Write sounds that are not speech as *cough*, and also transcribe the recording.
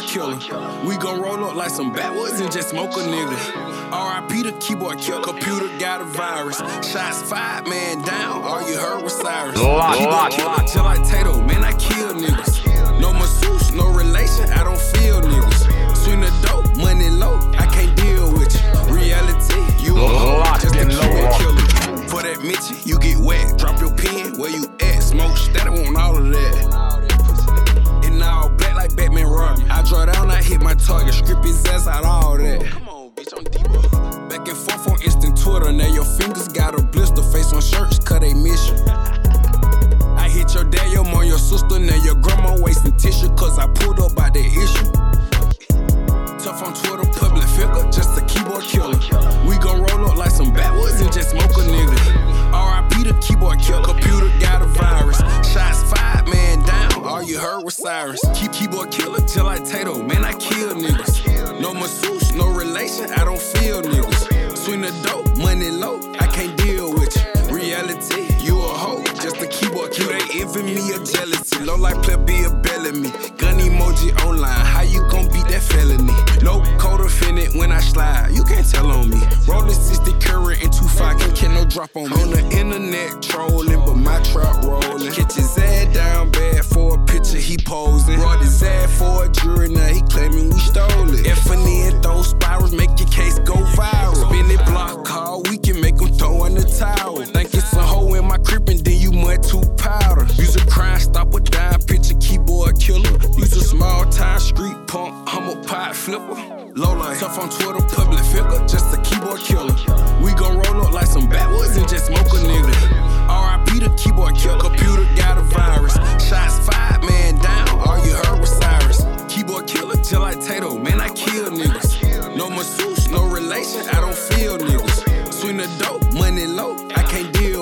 keyboard killer. We gon' roll up like some backwoods and just smoke a nigga. RIP the keyboard killer. Computer got a virus. Shots fired, man down. All you heard was Cyrus. Lock, lock, lock. Just like Tato, man, I kill niggas. No masseuse, no relation, I don't feel niggas. Swing the dope, money low, I can't deal with you. Reality, you a just a and keyboard killer. For that Mitchie, you get wet. Drop your pen, where you at? Smoke that I want all of that. All that. Come on, bitch, I'm Debo. Back and forth on instant Twitter, now your fingers got a blister. Face on shirts, cut a mission. *laughs* I hit your dad, your mom, your sister, now your grandma wasting tissue, cause I pulled up by the issue. Tough on Twitter, public figure, just a keyboard killer. We gon' roll up like some backwoods and just smoke a nigga. RIP the keyboard killer, computer got a virus. Shots fired, man down, all you heard was sirens. Keep keyboard killer, just like Tato, man, I kill niggas. No masseuse, no relation, I don't feel niggas. Swing the dope, money low, I can't deal with you. Reality, you a hoe, just a keyboard killer. They envy me or jealousy, low like plebeian me. Gun emoji online, how you gon' beat that felony? No code offended when I slide, you can't tell on me. Rolling 60 current and 25, can't get no drop on me. On the internet trolling, but my trap rolling. Catch his ass flipper. Low line, tough on Twitter, public figure, just a keyboard killer. We gon' roll up like some backwoods and just smoke a nigga. RIP the keyboard killer, computer got a virus. Shots fired, man down, all you heard was Cyrus. Keyboard killer, just like Tato, man, I kill niggas. No masseuse, no relation, I don't feel niggas. Swing the dope, money low, I can't deal